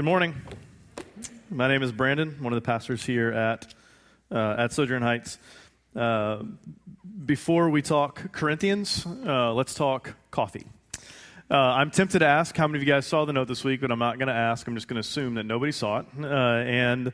Good morning. My name is Brandon, one of the pastors here at, uh, at Sojourn Heights. Uh, before we talk Corinthians, uh, let's talk coffee. Uh, I'm tempted to ask how many of you guys saw the note this week, but I'm not going to ask. I'm just going to assume that nobody saw it. Uh, and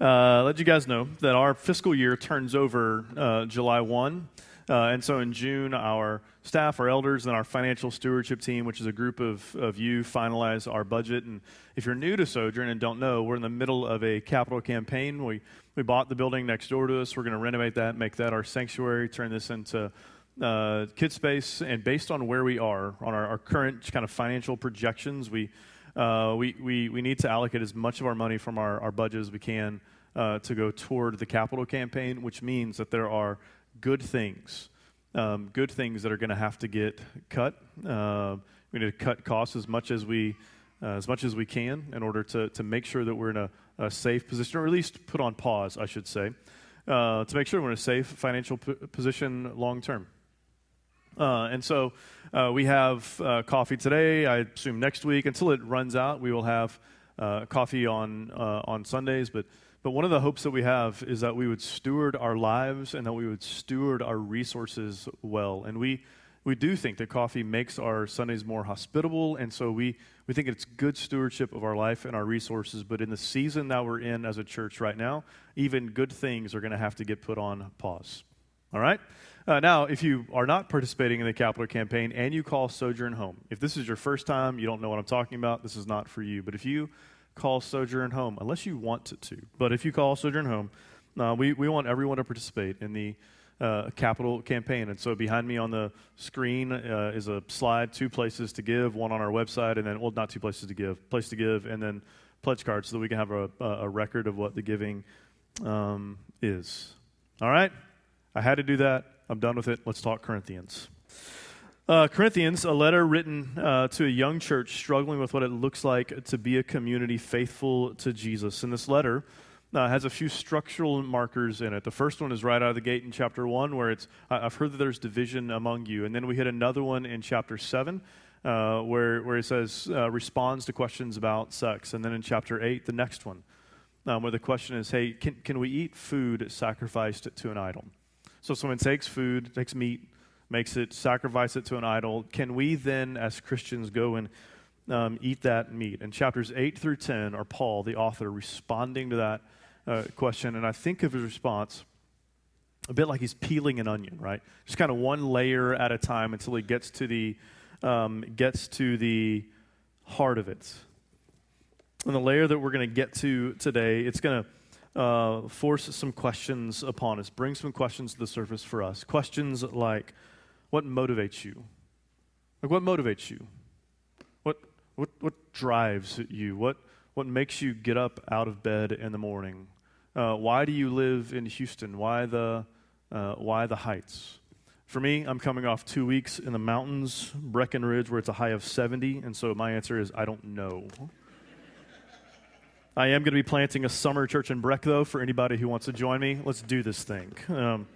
uh, let you guys know that our fiscal year turns over July 1. And so in June, our staff, our elders, and our financial stewardship team, which is a group of, of you, finalize our budget. And if you're new to Sojourn and don't know, we're in the middle of a capital campaign. We, we bought the building next door to us. We're going to renovate that, make that our sanctuary, turn this into uh, kid space. And based on where we are, on our, our current kind of financial projections, we, uh, we, we, we need to allocate as much of our money from our, our budget as we can uh, to go toward the capital campaign, which means that there are good things um, good things that are going to have to get cut. Uh, we need to cut costs as much as we uh, as much as we can in order to to make sure that we're in a, a safe position, or at least put on pause, I should say, uh, to make sure we're in a safe financial p- position long term. Uh, and so uh, we have uh, coffee today. I assume next week, until it runs out, we will have coffee on on Sundays, but. But one of the hopes that we have is that we would steward our lives and that we would steward our resources well. And we, we do think that coffee makes our Sundays more hospitable. And so we, we think it's good stewardship of our life and our resources. But in the season that we're in as a church right now, even good things are going to have to get put on pause. All right? Uh, now, if you are not participating in the capital campaign and you call Sojourn home, if this is your first time, you don't know what I'm talking about, this is not for you. But if you call Sojourn home, unless you want to. But if you call Sojourn home, uh, we, we want everyone to participate in the uh, capital campaign. And so behind me on the screen uh, is a slide, two places to give, one on our website, and then, well, not two places to give, place to give, and then pledge cards so that we can have a, a record of what the giving um, is. All right? I had to do that. I'm done with it. Let's talk Corinthians. Uh, Corinthians, a letter written uh, to a young church struggling with what it looks like to be a community faithful to Jesus. And this letter uh, has a few structural markers in it. The first one is right out of the gate in chapter 1, where it's, I've heard that there's division among you. And then we hit another one in chapter 7, uh, where, where it says, uh, responds to questions about sex. And then in chapter 8, the next one, um, where the question is, hey, can, can we eat food sacrificed to an idol? So someone takes food, takes meat, makes it, sacrifice it to an idol, can we then, as Christians, go and um, eat that meat? And chapters 8 through 10 are Paul, the author, responding to that uh, question. And I think of his response a bit like he's peeling an onion, right? Just kind of one layer at a time until he gets to the, um, gets to the heart of it. And the layer that we're going to get to today, it's going to uh, force some questions upon us, bring some questions to the surface for us. Questions like, what motivates you? Like, what motivates you? What, what, what drives you? What, what makes you get up out of bed in the morning? Uh, why do you live in Houston? Why the, uh, why the Heights? For me, I'm coming off two weeks in the mountains, Breckenridge, where it's a high of 70, and so my answer is I don't know. I am going to be planting a summer church in Breck, though, for anybody who wants to join me. Let's do this thing. Um,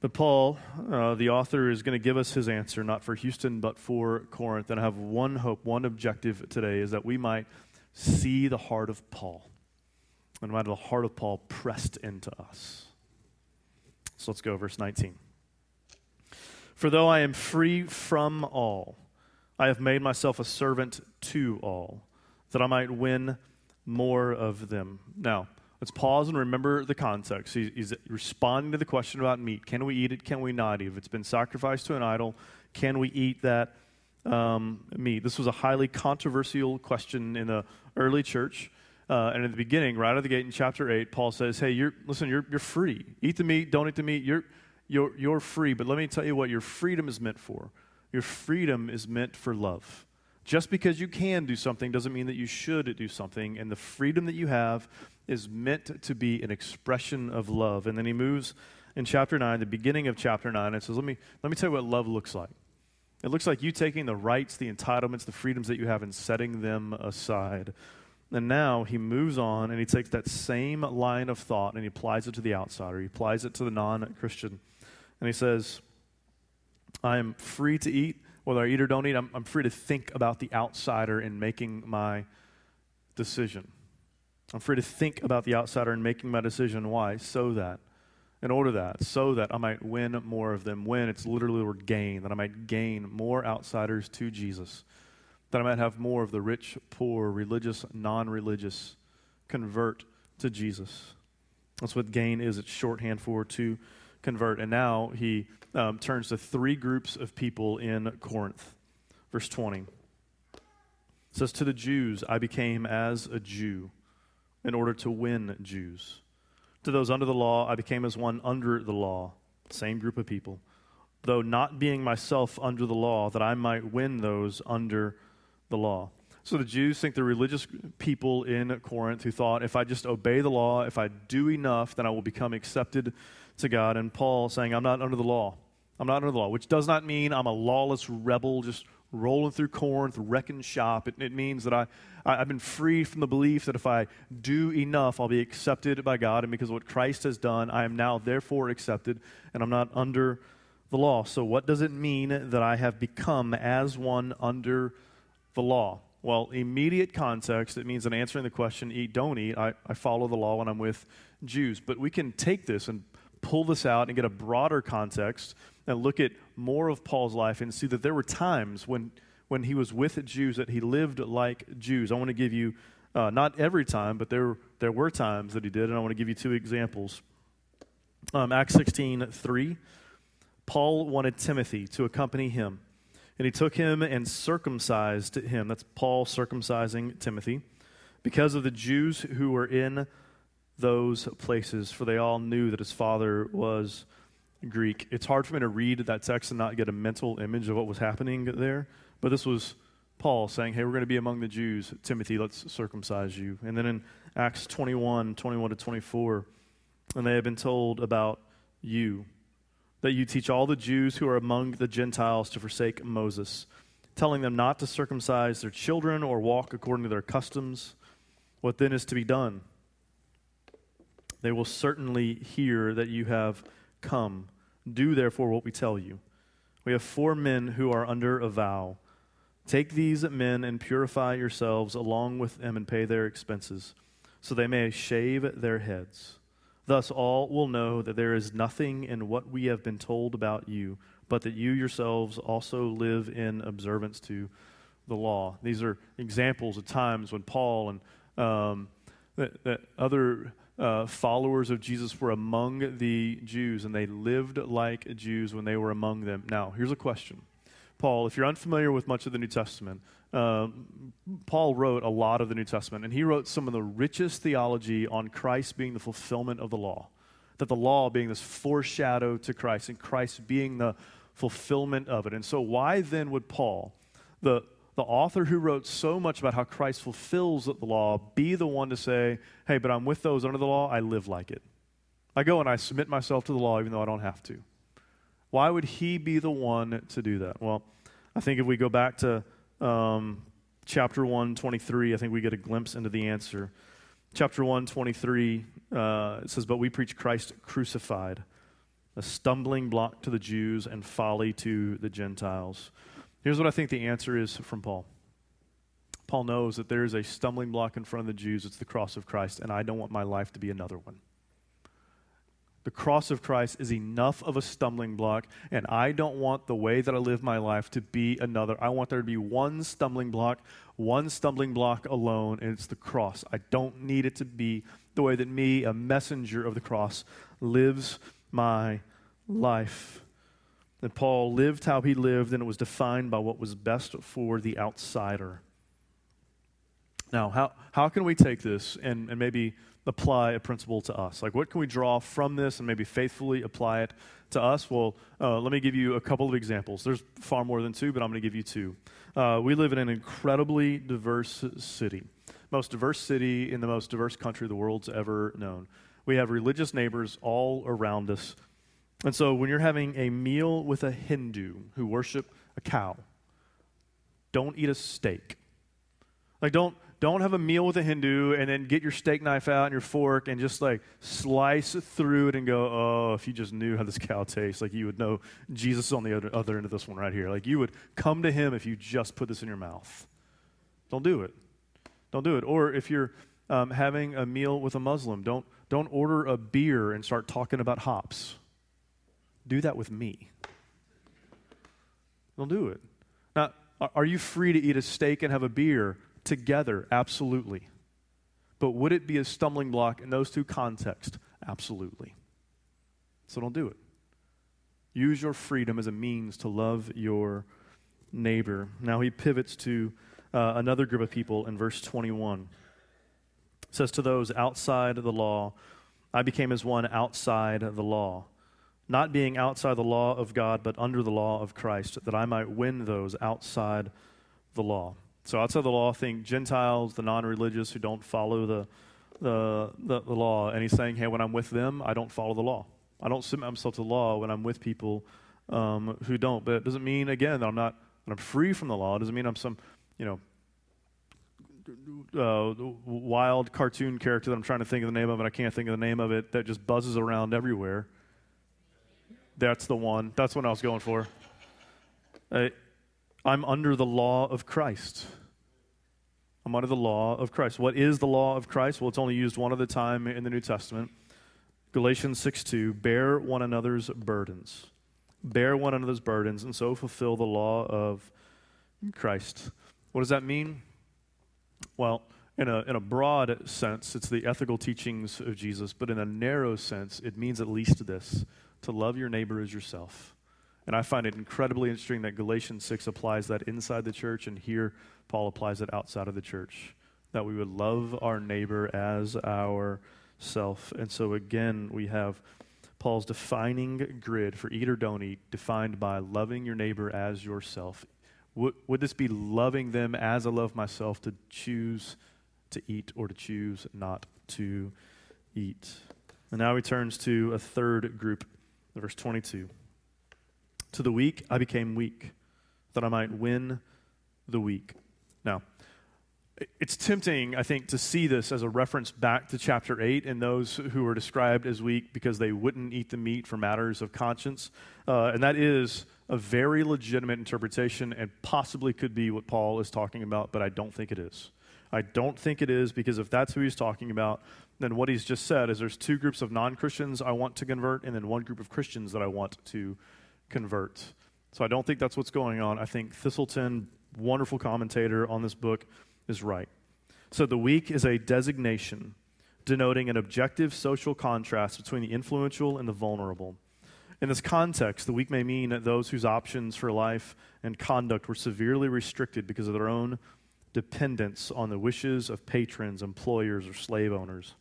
but Paul, uh, the author, is going to give us his answer, not for Houston, but for Corinth. And I have one hope, one objective today is that we might see the heart of Paul. And might the heart of Paul pressed into us. So let's go, verse 19. For though I am free from all, I have made myself a servant to all, that I might win more of them. Now, Let's pause and remember the context. He's responding to the question about meat. Can we eat it? Can we not eat? It? If it's been sacrificed to an idol, can we eat that um, meat? This was a highly controversial question in the early church. Uh, and at the beginning, right out of the gate in chapter 8, Paul says, Hey, you're, listen, you're, you're free. Eat the meat, don't eat the meat. You're, you're, you're free. But let me tell you what your freedom is meant for. Your freedom is meant for love. Just because you can do something doesn't mean that you should do something. And the freedom that you have is meant to be an expression of love. And then he moves in chapter 9, the beginning of chapter 9, and says, Let me, let me tell you what love looks like. It looks like you taking the rights, the entitlements, the freedoms that you have and setting them aside. And now he moves on and he takes that same line of thought and he applies it to the outsider. He applies it to the non Christian. And he says, I am free to eat, whether I eat or don't eat. I'm, I'm free to think about the outsider in making my decision. I'm free to think about the outsider and making my decision. Why? So that, in order that, so that I might win more of them. Win, it's literally the word gain, that I might gain more outsiders to Jesus, that I might have more of the rich, poor, religious, non religious convert to Jesus. That's what gain is. It's shorthand for to convert. And now he um, turns to three groups of people in Corinth. Verse 20 it says, To the Jews I became as a Jew in order to win Jews. To those under the law, I became as one under the law, same group of people, though not being myself under the law, that I might win those under the law. So the Jews think the religious people in Corinth who thought, if I just obey the law, if I do enough, then I will become accepted to God. And Paul saying, I'm not under the law. I'm not under the law, which does not mean I'm a lawless rebel just rolling through Corinth, wrecking shop. It, it means that I, I, have been free from the belief that if I do enough, I'll be accepted by God. And because of what Christ has done, I am now therefore accepted, and I'm not under the law. So, what does it mean that I have become as one under the law? Well, immediate context, it means in answering the question, eat, don't eat, I, I follow the law when I'm with Jews. But we can take this and pull this out and get a broader context and look at more of Paul's life and see that there were times when, when he was with Jews that he lived like Jews. I want to give you, uh, not every time, but there, there were times that he did, and I want to give you two examples. Um, Acts 16 3, Paul wanted Timothy to accompany him, and he took him and circumcised him. That's Paul circumcising Timothy because of the Jews who were in those places, for they all knew that his father was Greek. It's hard for me to read that text and not get a mental image of what was happening there. But this was Paul saying, Hey, we're going to be among the Jews. Timothy, let's circumcise you. And then in Acts 21 21 to 24, and they have been told about you, that you teach all the Jews who are among the Gentiles to forsake Moses, telling them not to circumcise their children or walk according to their customs. What then is to be done? They will certainly hear that you have come. Do therefore what we tell you. We have four men who are under a vow. Take these men and purify yourselves along with them and pay their expenses, so they may shave their heads. Thus all will know that there is nothing in what we have been told about you, but that you yourselves also live in observance to the law. These are examples of times when Paul and um, that, that other uh, followers of Jesus were among the Jews, and they lived like Jews when they were among them. Now, here's a question. Paul, if you're unfamiliar with much of the New Testament, uh, Paul wrote a lot of the New Testament, and he wrote some of the richest theology on Christ being the fulfillment of the law. That the law being this foreshadow to Christ, and Christ being the fulfillment of it. And so, why then would Paul, the the author who wrote so much about how Christ fulfills the law be the one to say, hey, but I'm with those under the law, I live like it. I go and I submit myself to the law even though I don't have to. Why would he be the one to do that? Well, I think if we go back to um, chapter 1, 23, I think we get a glimpse into the answer. Chapter 1, 23, uh, it says, But we preach Christ crucified, a stumbling block to the Jews and folly to the Gentiles. Here's what I think the answer is from Paul. Paul knows that there is a stumbling block in front of the Jews. It's the cross of Christ, and I don't want my life to be another one. The cross of Christ is enough of a stumbling block, and I don't want the way that I live my life to be another. I want there to be one stumbling block, one stumbling block alone, and it's the cross. I don't need it to be the way that me, a messenger of the cross, lives my life that Paul lived how he lived, and it was defined by what was best for the outsider. Now, how, how can we take this and, and maybe apply a principle to us? Like, what can we draw from this and maybe faithfully apply it to us? Well, uh, let me give you a couple of examples. There's far more than two, but I'm going to give you two. Uh, we live in an incredibly diverse city, most diverse city in the most diverse country the world's ever known. We have religious neighbors all around us and so when you're having a meal with a Hindu who worship a cow, don't eat a steak. Like don't don't have a meal with a Hindu and then get your steak knife out and your fork and just like slice through it and go, oh, if you just knew how this cow tastes, like you would know Jesus is on the other, other end of this one right here. Like you would come to him if you just put this in your mouth. Don't do it. Don't do it. Or if you're um, having a meal with a Muslim, don't, don't order a beer and start talking about hops. Do that with me. Don't do it. Now, are you free to eat a steak and have a beer together? Absolutely. But would it be a stumbling block in those two contexts? Absolutely. So don't do it. Use your freedom as a means to love your neighbor. Now he pivots to uh, another group of people in verse 21. It says, To those outside the law, I became as one outside the law, not being outside the law of God, but under the law of Christ, that I might win those outside the law. So outside the law, think Gentiles, the non religious who don't follow the, the, the, the, law. And he's saying, hey, when I'm with them, I don't follow the law. I don't submit myself to the law when I'm with people um, who don't. But it doesn't mean, again, that I'm not that I'm free from the law. It doesn't mean I'm some, you know, uh, wild cartoon character that I'm trying to think of the name of and I can't think of the name of it that just buzzes around everywhere. That's the one. That's what I was going for. Uh, I'm under the law of Christ. I'm under the law of Christ. What is the law of Christ? Well, it's only used one other time in the New Testament. Galatians 6 2, bear one another's burdens. Bear one another's burdens and so fulfill the law of Christ. What does that mean? Well, in a, in a broad sense, it's the ethical teachings of Jesus, but in a narrow sense, it means at least this to love your neighbor as yourself. And I find it incredibly interesting that Galatians 6 applies that inside the church, and here Paul applies it outside of the church. That we would love our neighbor as ourself. And so again, we have Paul's defining grid for eat or don't eat, defined by loving your neighbor as yourself. Would, would this be loving them as I love myself to choose to eat or to choose not to eat? And now he turns to a third group, verse 22. To the weak I became weak, that I might win the weak. Now, it's tempting, I think, to see this as a reference back to chapter 8 and those who were described as weak because they wouldn't eat the meat for matters of conscience. Uh, and that is a very legitimate interpretation and possibly could be what Paul is talking about, but I don't think it is. I don't think it is because if that's who he's talking about, then what he's just said is there's two groups of non Christians I want to convert, and then one group of Christians that I want to convert. So I don't think that's what's going on. I think Thiselton, wonderful commentator on this book, is right. So the weak is a designation denoting an objective social contrast between the influential and the vulnerable. In this context, the weak may mean those whose options for life and conduct were severely restricted because of their own dependence on the wishes of patrons, employers, or slave owners.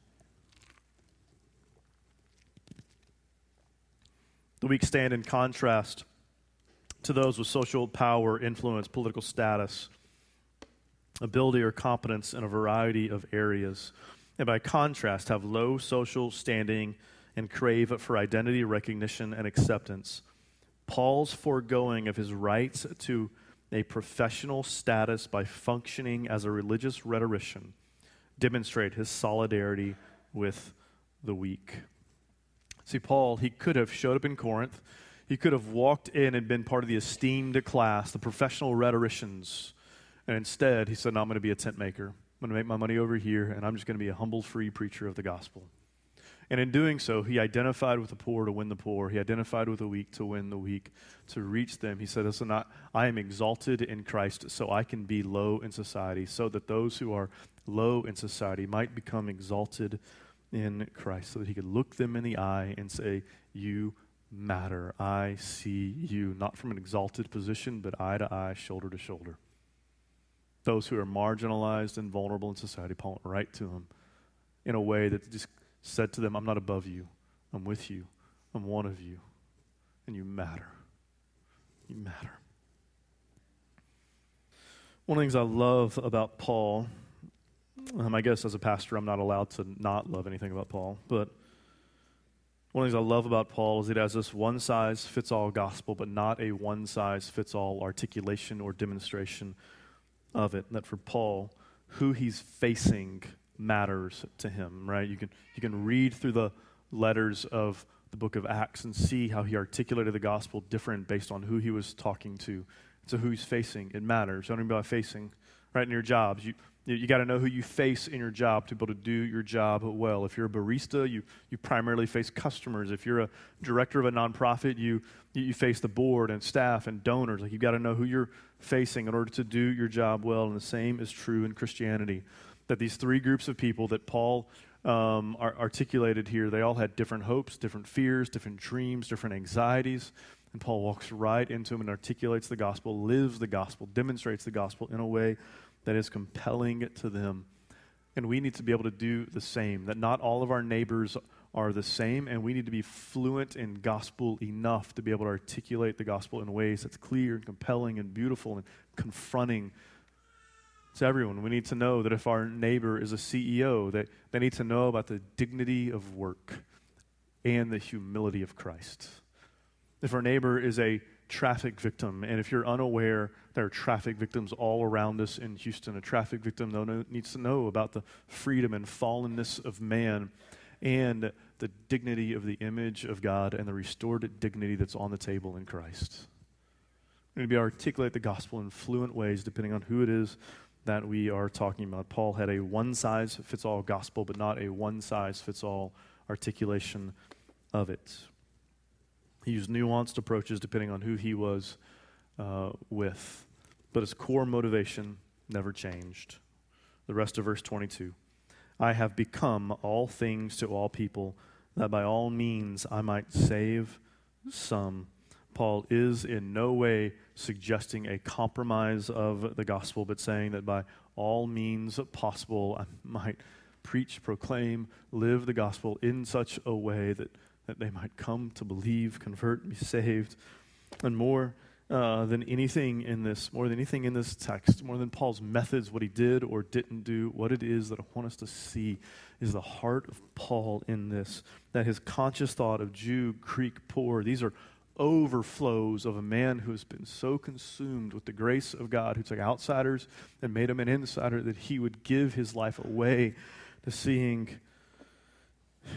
The weak stand in contrast to those with social power, influence, political status, ability, or competence in a variety of areas, and by contrast, have low social standing and crave for identity recognition and acceptance. Paul's foregoing of his rights to a professional status by functioning as a religious rhetorician demonstrate his solidarity with the weak. See, Paul, he could have showed up in Corinth. He could have walked in and been part of the esteemed class, the professional rhetoricians. And instead, he said, No, I'm going to be a tent maker. I'm going to make my money over here, and I'm just going to be a humble, free preacher of the gospel. And in doing so, he identified with the poor to win the poor. He identified with the weak to win the weak, to reach them. He said, Listen, I, I am exalted in Christ so I can be low in society, so that those who are low in society might become exalted in Christ, so that he could look them in the eye and say, You matter. I see you, not from an exalted position, but eye to eye, shoulder to shoulder. Those who are marginalized and vulnerable in society, Paul went right to them in a way that just said to them, I'm not above you. I'm with you. I'm one of you. And you matter. You matter. One of the things I love about Paul, um, I guess as a pastor, I'm not allowed to not love anything about Paul, but one of the things I love about Paul is it has this one size fits all gospel, but not a one size fits all articulation or demonstration of it. And that for Paul, who he's facing matters to him, right? You can, you can read through the letters of the book of Acts and see how he articulated the gospel different based on who he was talking to, to who he's facing. It matters. Don't even about facing, right? In your jobs, you, You, you got to know who you face in your job to be able to do your job well. If you're a barista, you, you primarily face customers. If you're a director of a nonprofit, you, you face the board and staff and donors. Like you've got to know who you're facing in order to do your job well. And the same is true in Christianity. That these three groups of people that Paul um, are articulated here, they all had different hopes, different fears, different dreams, different anxieties. And Paul walks right into them and articulates the gospel, lives the gospel, demonstrates the gospel in a way that is compelling to them. And we need to be able to do the same, that not all of our neighbors are the same, and we need to be fluent in gospel enough to be able to articulate the gospel in ways that's clear and compelling and beautiful and confronting to everyone. We need to know that if our neighbor is a CEO, that they need to know about the dignity of work and the humility of Christ. If our neighbor is a traffic victim, and if you're unaware, there are traffic victims all around us in Houston. A traffic victim needs to know about the freedom and fallenness of man and the dignity of the image of God and the restored dignity that's on the table in Christ. We need to be articulate the gospel in fluent ways depending on who it is that we are talking about. Paul had a one size fits all gospel, but not a one size fits all articulation of it. He used nuanced approaches depending on who he was uh, with, but his core motivation never changed. The rest of verse 22 I have become all things to all people, that by all means I might save some. Paul is in no way suggesting a compromise of the gospel, but saying that by all means possible I might preach, proclaim, live the gospel in such a way that that they might come to believe, convert, be saved. And more uh, than anything in this, more than anything in this text, more than Paul's methods, what he did or didn't do, what it is that I want us to see is the heart of Paul in this. That his conscious thought of Jew, Greek, poor, these are overflows of a man who has been so consumed with the grace of God, who took outsiders and made him an insider, that he would give his life away to seeing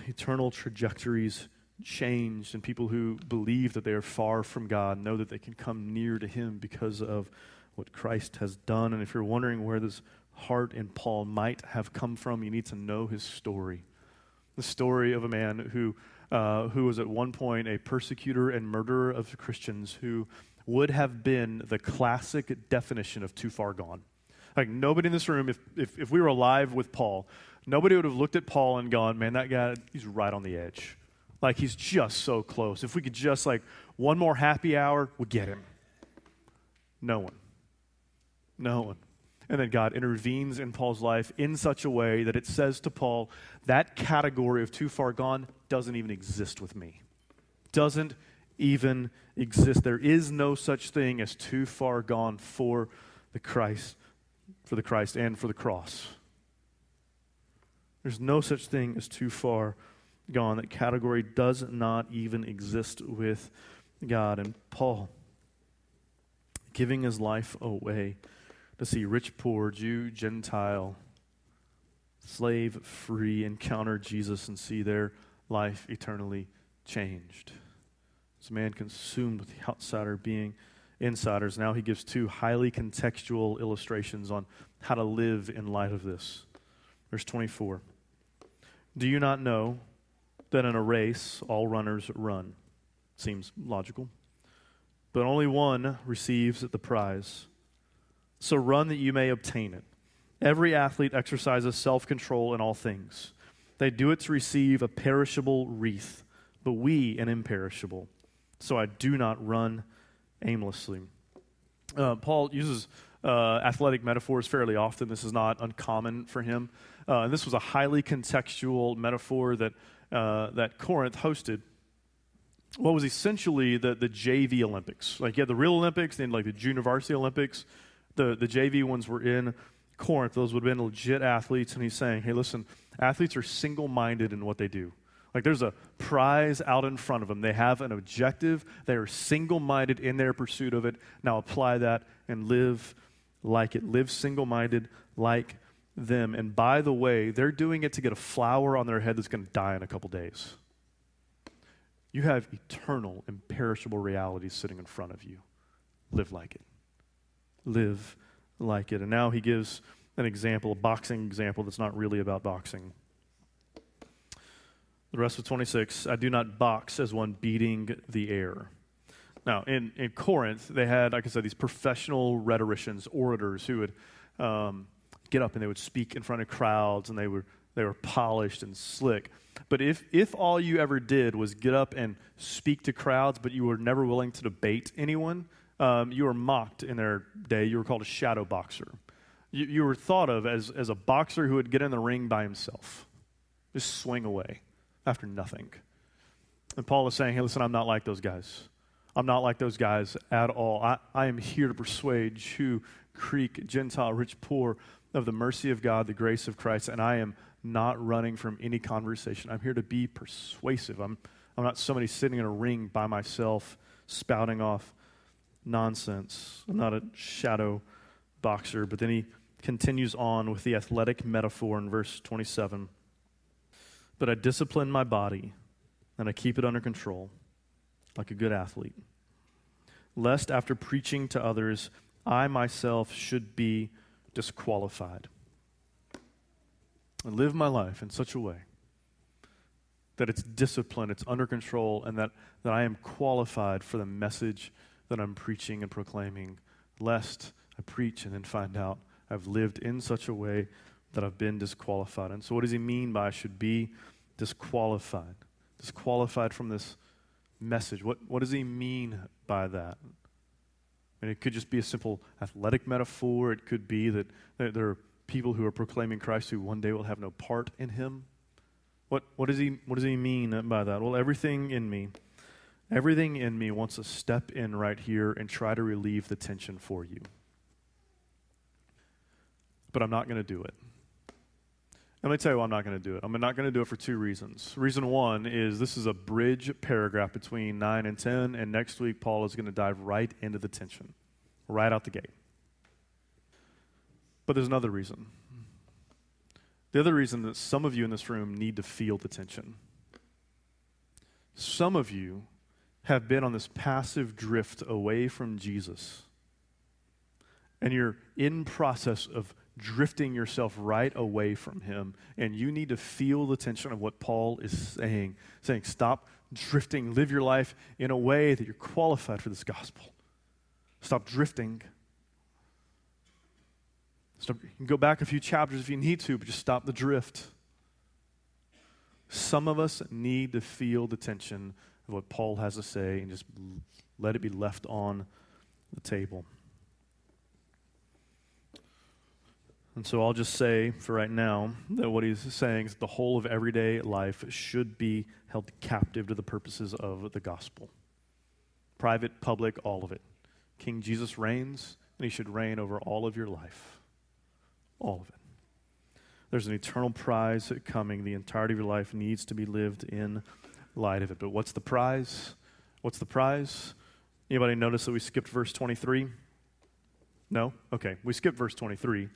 eternal trajectories changed, and people who believe that they are far from God know that they can come near to Him because of what Christ has done. And if you're wondering where this heart in Paul might have come from, you need to know his story. The story of a man who, uh, who was at one point a persecutor and murderer of Christians who would have been the classic definition of too far gone. Like, nobody in this room, if, if, if we were alive with Paul, nobody would have looked at Paul and gone, man, that guy, he's right on the edge. Like he's just so close. If we could just like one more happy hour, we'd get him. No one. No one. And then God intervenes in Paul's life in such a way that it says to Paul, that category of too far gone doesn't even exist with me. Doesn't even exist. There is no such thing as too far gone for the Christ, for the Christ and for the cross. There's no such thing as too far gone. That category does not even exist with God. And Paul, giving his life away to see rich, poor, Jew, Gentile, slave, free encounter Jesus and see their life eternally changed. This man consumed with the outsider being insiders. Now he gives two highly contextual illustrations on how to live in light of this. Verse 24 Do you not know that in a race all runners run. Seems logical. But only one receives the prize. So run that you may obtain it. Every athlete exercises self control in all things. They do it to receive a perishable wreath, but we an imperishable. So I do not run aimlessly. Uh, Paul uses uh, athletic metaphors fairly often. This is not uncommon for him. Uh, and this was a highly contextual metaphor that uh, that Corinth hosted what was essentially the, the JV Olympics. Like you had the real Olympics, then like the junior varsity Olympics. The, the JV ones were in Corinth. Those would have been legit athletes. And he's saying, hey, listen, athletes are single minded in what they do. Like there's a prize out in front of them. They have an objective. They are single minded in their pursuit of it. Now apply that and live like it. Live single minded like them. And by the way, they're doing it to get a flower on their head that's going to die in a couple days. You have eternal, imperishable realities sitting in front of you. Live like it. Live like it. And now he gives an example, a boxing example that's not really about boxing. The rest of 26, I do not box as one beating the air. Now, in, in Corinth, they had, like I said, these professional rhetoricians, orators who would um, get up and they would speak in front of crowds and they were, they were polished and slick. But if, if all you ever did was get up and speak to crowds, but you were never willing to debate anyone, um, you were mocked in their day. You were called a shadow boxer. You, you were thought of as, as a boxer who would get in the ring by himself, just swing away after nothing. And Paul is saying, hey, listen, I'm not like those guys. I'm not like those guys at all. I, I am here to persuade Jew, Greek, Gentile, rich, poor of the mercy of God, the grace of Christ, and I am not running from any conversation. I'm here to be persuasive. I'm, I'm not somebody sitting in a ring by myself spouting off nonsense. I'm not a shadow boxer. But then he continues on with the athletic metaphor in verse 27. But I discipline my body and I keep it under control like a good athlete, lest after preaching to others, I myself should be disqualified. I live my life in such a way that it's disciplined, it's under control, and that, that I am qualified for the message that I'm preaching and proclaiming, lest I preach and then find out I've lived in such a way that I've been disqualified. And so, what does he mean by I should be disqualified? Disqualified from this message. What, what does he mean by that? I mean, it could just be a simple athletic metaphor. It could be that there are people who are proclaiming Christ who one day will have no part in him. What, what, does he, what does he mean by that? Well, everything in me, everything in me wants to step in right here and try to relieve the tension for you but I'm not going to do it. And let me tell you why I'm not going to do it. I'm not going to do it for two reasons. Reason one is this is a bridge paragraph between 9 and 10, and next week Paul is going to dive right into the tension, right out the gate. But there's another reason. The other reason that some of you in this room need to feel the tension. Some of you have been on this passive drift away from Jesus. And you're in process of drifting yourself right away from him. And you need to feel the tension of what Paul is saying, saying, stop drifting, live your life in a way that you're qualified for this gospel. Stop drifting. Stop, you can go back a few chapters if you need to, but just stop the drift. Some of us need to feel the tension of what Paul has to say and just let it be left on the table. And so I'll just say for right now that what he's saying is that the whole of everyday life should be held captive to the purposes of the gospel. Private, public, all of it. King Jesus reigns, and he should reign over all of your life. All of it. There's an eternal prize coming. The entirety of your life needs to be lived in light of it. But what's the prize? What's the prize? Anybody notice that we skipped verse 23? No? Okay, we skipped verse 23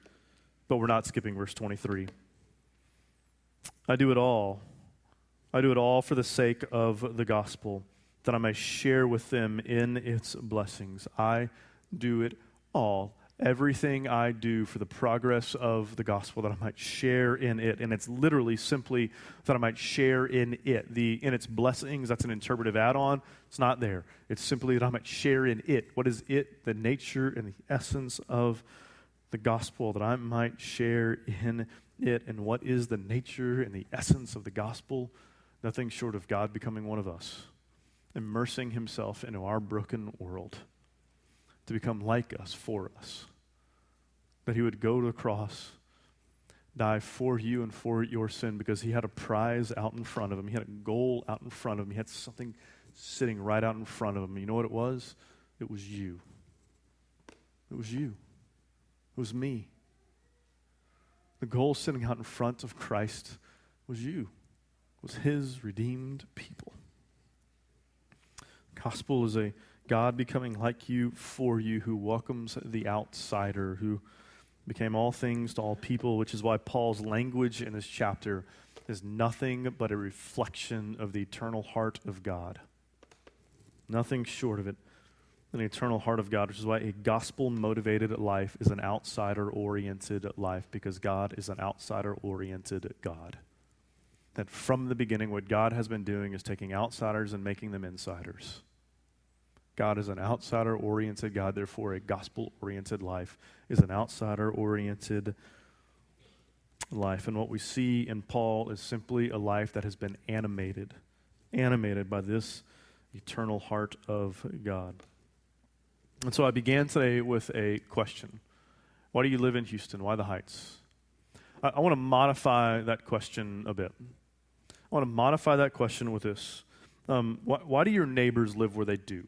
but we're not skipping verse 23. I do it all. I do it all for the sake of the gospel, that I may share with them in its blessings. I do it all. Everything I do for the progress of the gospel, that I might share in it. And it's literally simply that I might share in it. The, in its blessings, that's an interpretive add on. It's not there. It's simply that I might share in it. What is it? The nature and the essence of the gospel, that I might share in it. And what is the nature and the essence of the gospel? Nothing short of God becoming one of us, immersing himself into our broken world to become like us for us. That he would go to the cross, die for you and for your sin because he had a prize out in front of him. He had a goal out in front of him. He had something sitting right out in front of him. You know what it was? It was you. It was you. It was me. The goal sitting out in front of Christ was you, it was his redeemed people. Gospel is a God becoming like you for you, who welcomes the outsider, who became all things to all people, which is why Paul's language in this chapter is nothing but a reflection of the eternal heart of God. Nothing short of it. an eternal heart of God, which is why a gospel motivated life is an outsider oriented life, because God is an outsider oriented God. That from the beginning, what God has been doing is taking outsiders and making them insiders. God is an outsider oriented God, therefore, a gospel oriented life is an outsider oriented life. And what we see in Paul is simply a life that has been animated, animated by this eternal heart of God. And so I began today with a question Why do you live in Houston? Why the Heights? I, I want to modify that question a bit. I want to modify that question with this um, why, why do your neighbors live where they do?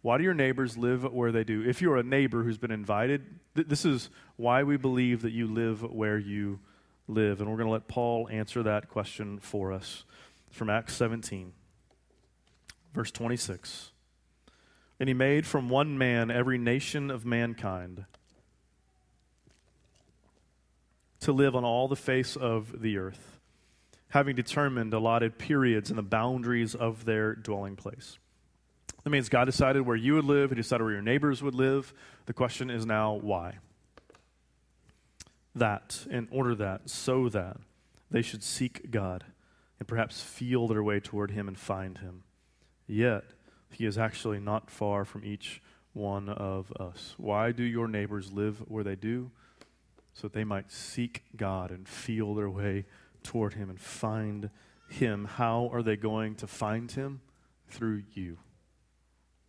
Why do your neighbors live where they do? If you're a neighbor who's been invited, th- this is why we believe that you live where you live. And we're going to let Paul answer that question for us from Acts 17, verse 26. And he made from one man every nation of mankind to live on all the face of the earth, having determined allotted periods and the boundaries of their dwelling place. That means God decided where you would live, He decided where your neighbors would live. The question is now why? That, in order that, so that they should seek God and perhaps feel their way toward Him and find Him. Yet, he is actually not far from each one of us. Why do your neighbors live where they do? So that they might seek God and feel their way toward Him and find Him. How are they going to find Him? Through you.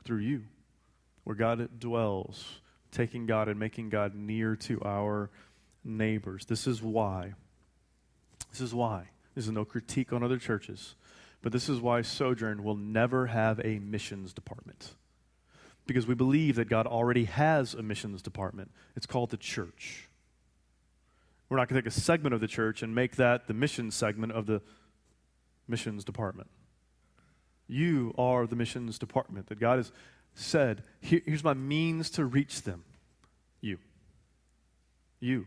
Through you. Where God dwells, taking God and making God near to our neighbors. This is why. This is why. This is no critique on other churches. But this is why Sojourn will never have a missions department. Because we believe that God already has a missions department. It's called the church. We're not going to take a segment of the church and make that the mission segment of the missions department. You are the missions department that God has said, Here, here's my means to reach them. You. You.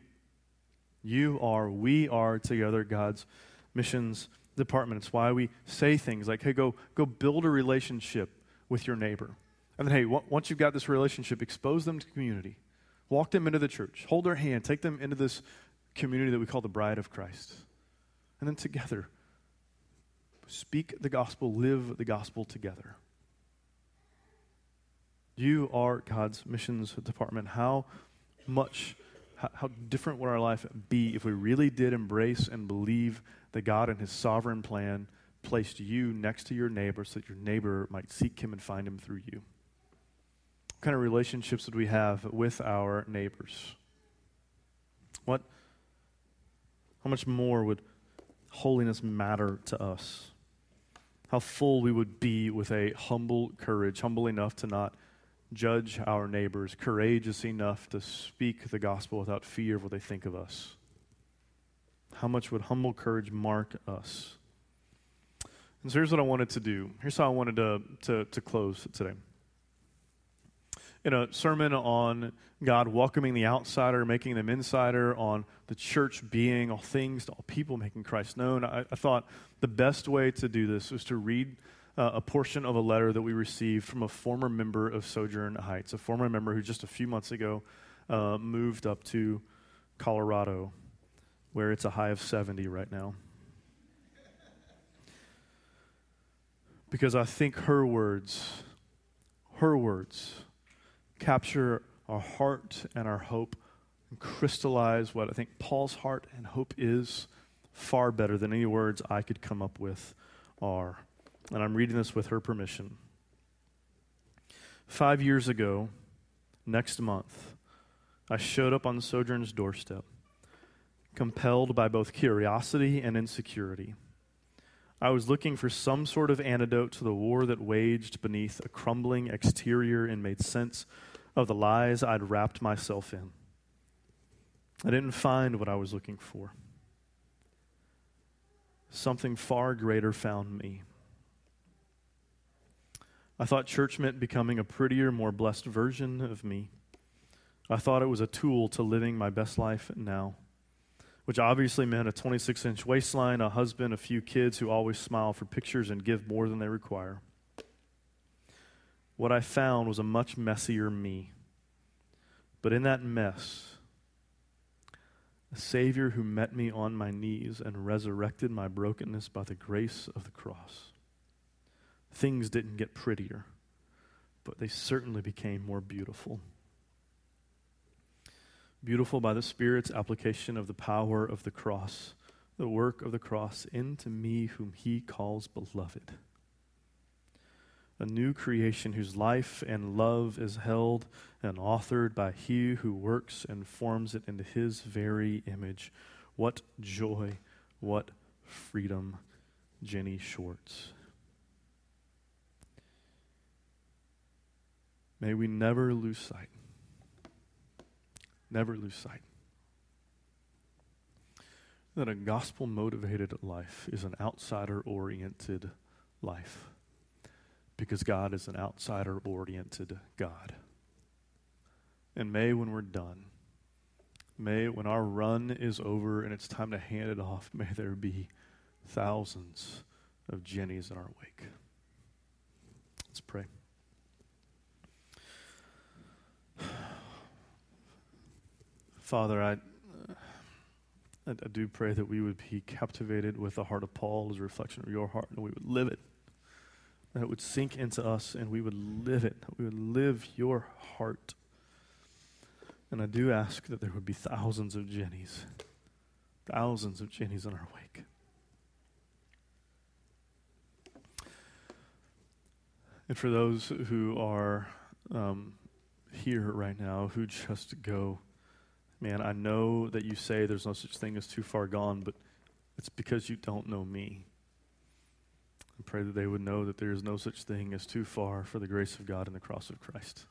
You are, we are together God's missions department. It's why we say things like, hey, go, go build a relationship with your neighbor. And then, hey, w- once you've got this relationship, expose them to community. Walk them into the church. Hold their hand. Take them into this community that we call the bride of Christ. And then together, speak the gospel, live the gospel together. You are God's missions department. How much, how, how different would our life be if we really did embrace and believe that God, and His sovereign plan, placed you next to your neighbor so that your neighbor might seek Him and find Him through you? What kind of relationships would we have with our neighbors? What, how much more would holiness matter to us? How full we would be with a humble courage, humble enough to not judge our neighbors, courageous enough to speak the gospel without fear of what they think of us. How much would humble courage mark us? And so here's what I wanted to do. Here's how I wanted to, to, to close today. In a sermon on God welcoming the outsider, making them insider, on the church being all things to all people, making Christ known, I, I thought the best way to do this was to read uh, a portion of a letter that we received from a former member of Sojourn Heights, a former member who just a few months ago uh, moved up to Colorado where it's a high of 70 right now. Because I think her words, her words, capture our heart and our hope and crystallize what I think Paul's heart and hope is far better than any words I could come up with are. And I'm reading this with her permission. Five years ago, next month, I showed up on Sojourn's doorstep compelled by both curiosity and insecurity. I was looking for some sort of antidote to the war that waged beneath a crumbling exterior and made sense of the lies I'd wrapped myself in. I didn't find what I was looking for. Something far greater found me. I thought church meant becoming a prettier, more blessed version of me. I thought it was a tool to living my best life now which obviously meant a 26 inch waistline, a husband, a few kids who always smile for pictures and give more than they require. What I found was a much messier me. But in that mess, a Savior who met me on my knees and resurrected my brokenness by the grace of the cross. Things didn't get prettier, but they certainly became more beautiful. Beautiful by the Spirit's application of the power of the cross, the work of the cross into me, whom He calls beloved a new creation whose life and love is held and authored by He who works and forms it into His very image. What joy, what freedom, Jenny Shorts. May we never lose sight. Never lose sight. That a gospel motivated life is an outsider oriented life because God is an outsider oriented God. And may, when we're done, may, when our run is over and it's time to hand it off, may there be thousands of Jennies in our wake. Let's pray. Father, I, I, do pray that we would be captivated with the heart of Paul as a reflection of your heart and we would live it that would sink into us and we would live it, we would live your heart. And I do ask that there would be thousands of Jennies, thousands of Jennies in our wake. And for those who are um, here right now who just go, man, I know that you say there's no such thing as too far gone, but it's because you don't know me. I pray that they would know that there is no such thing as too far for the grace of God and the cross of Christ.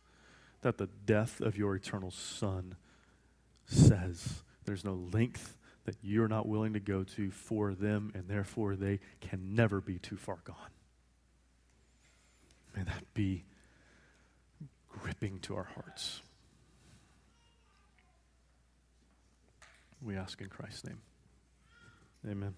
That the death of your eternal Son says there's no length that you're not willing to go to for them, and therefore they can never be too far gone. May that be gripping to our hearts. We ask in Christ's name. Amen.